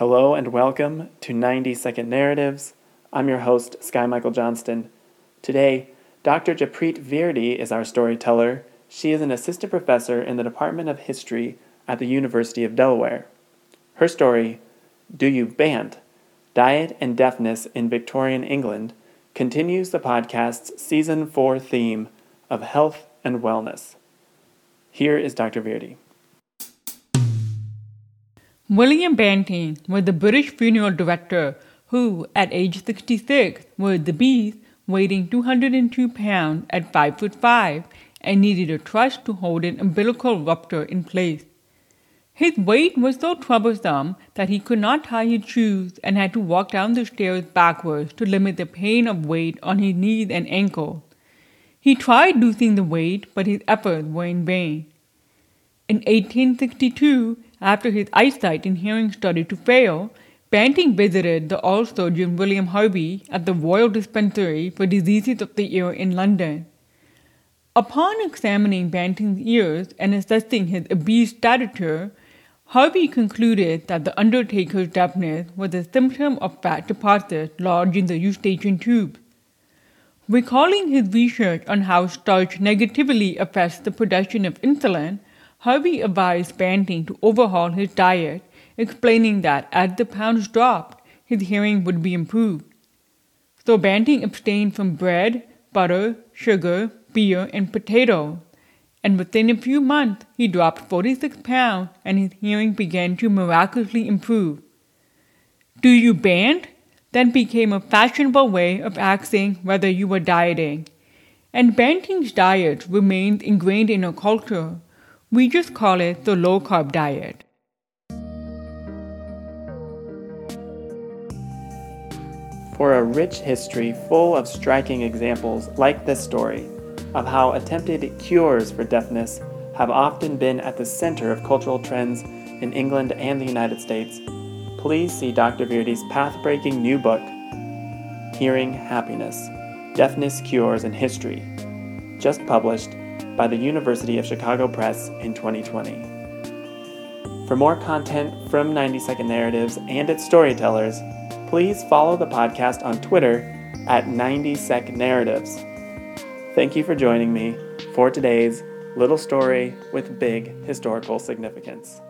Hello and welcome to 90 Second Narratives. I'm your host, Sky Michael Johnston. Today, Dr. Jaipreet Virdi is our storyteller. She is an assistant professor in the Department of History at the University of Delaware. Her story, Do You Bant? Diet and Deafness in Victorian England, continues the podcast's season 4 theme of health and wellness. Here is Dr. Virdi. William Banting was the British funeral director who, at age 66, was the beast weighing 202 pounds at 5 foot 5 and needed a truss to hold an umbilical rupture in place. His weight was so troublesome that he could not tie his shoes and had to walk down the stairs backwards to limit the pain of weight on his knees and ankles. He tried losing the weight, but his efforts were in vain. In 1862, after his eyesight and hearing started to fail, Banting visited the old surgeon William Harvey at the Royal Dispensary for Diseases of the Ear in London. Upon examining Banting's ears and assessing his obese stature, Harvey concluded that the undertaker's deafness was a symptom of fat deposits lodged in the eustachian tube. Recalling his research on how starch negatively affects the production of insulin, Harvey advised Banting to overhaul his diet, explaining that as the pounds dropped, his hearing would be improved. So Banting abstained from bread, butter, sugar, beer, and potatoes, and within a few months he dropped 46 pounds and his hearing began to miraculously improve. Do you Bant? Then became a fashionable way of asking whether you were dieting. And Banting's diet remained ingrained in our culture we just call it the low carb diet. For a rich history full of striking examples like this story of how attempted cures for deafness have often been at the center of cultural trends in England and the United States, please see Dr. Virdi's path breaking new book, Hearing Happiness Deafness Cures in History, just published by the University of Chicago Press in 2020. For more content from 90 Second Narratives and its storytellers, please follow the podcast on Twitter at 90 Sec Narratives. Thank you for joining me for today's little story with big historical significance.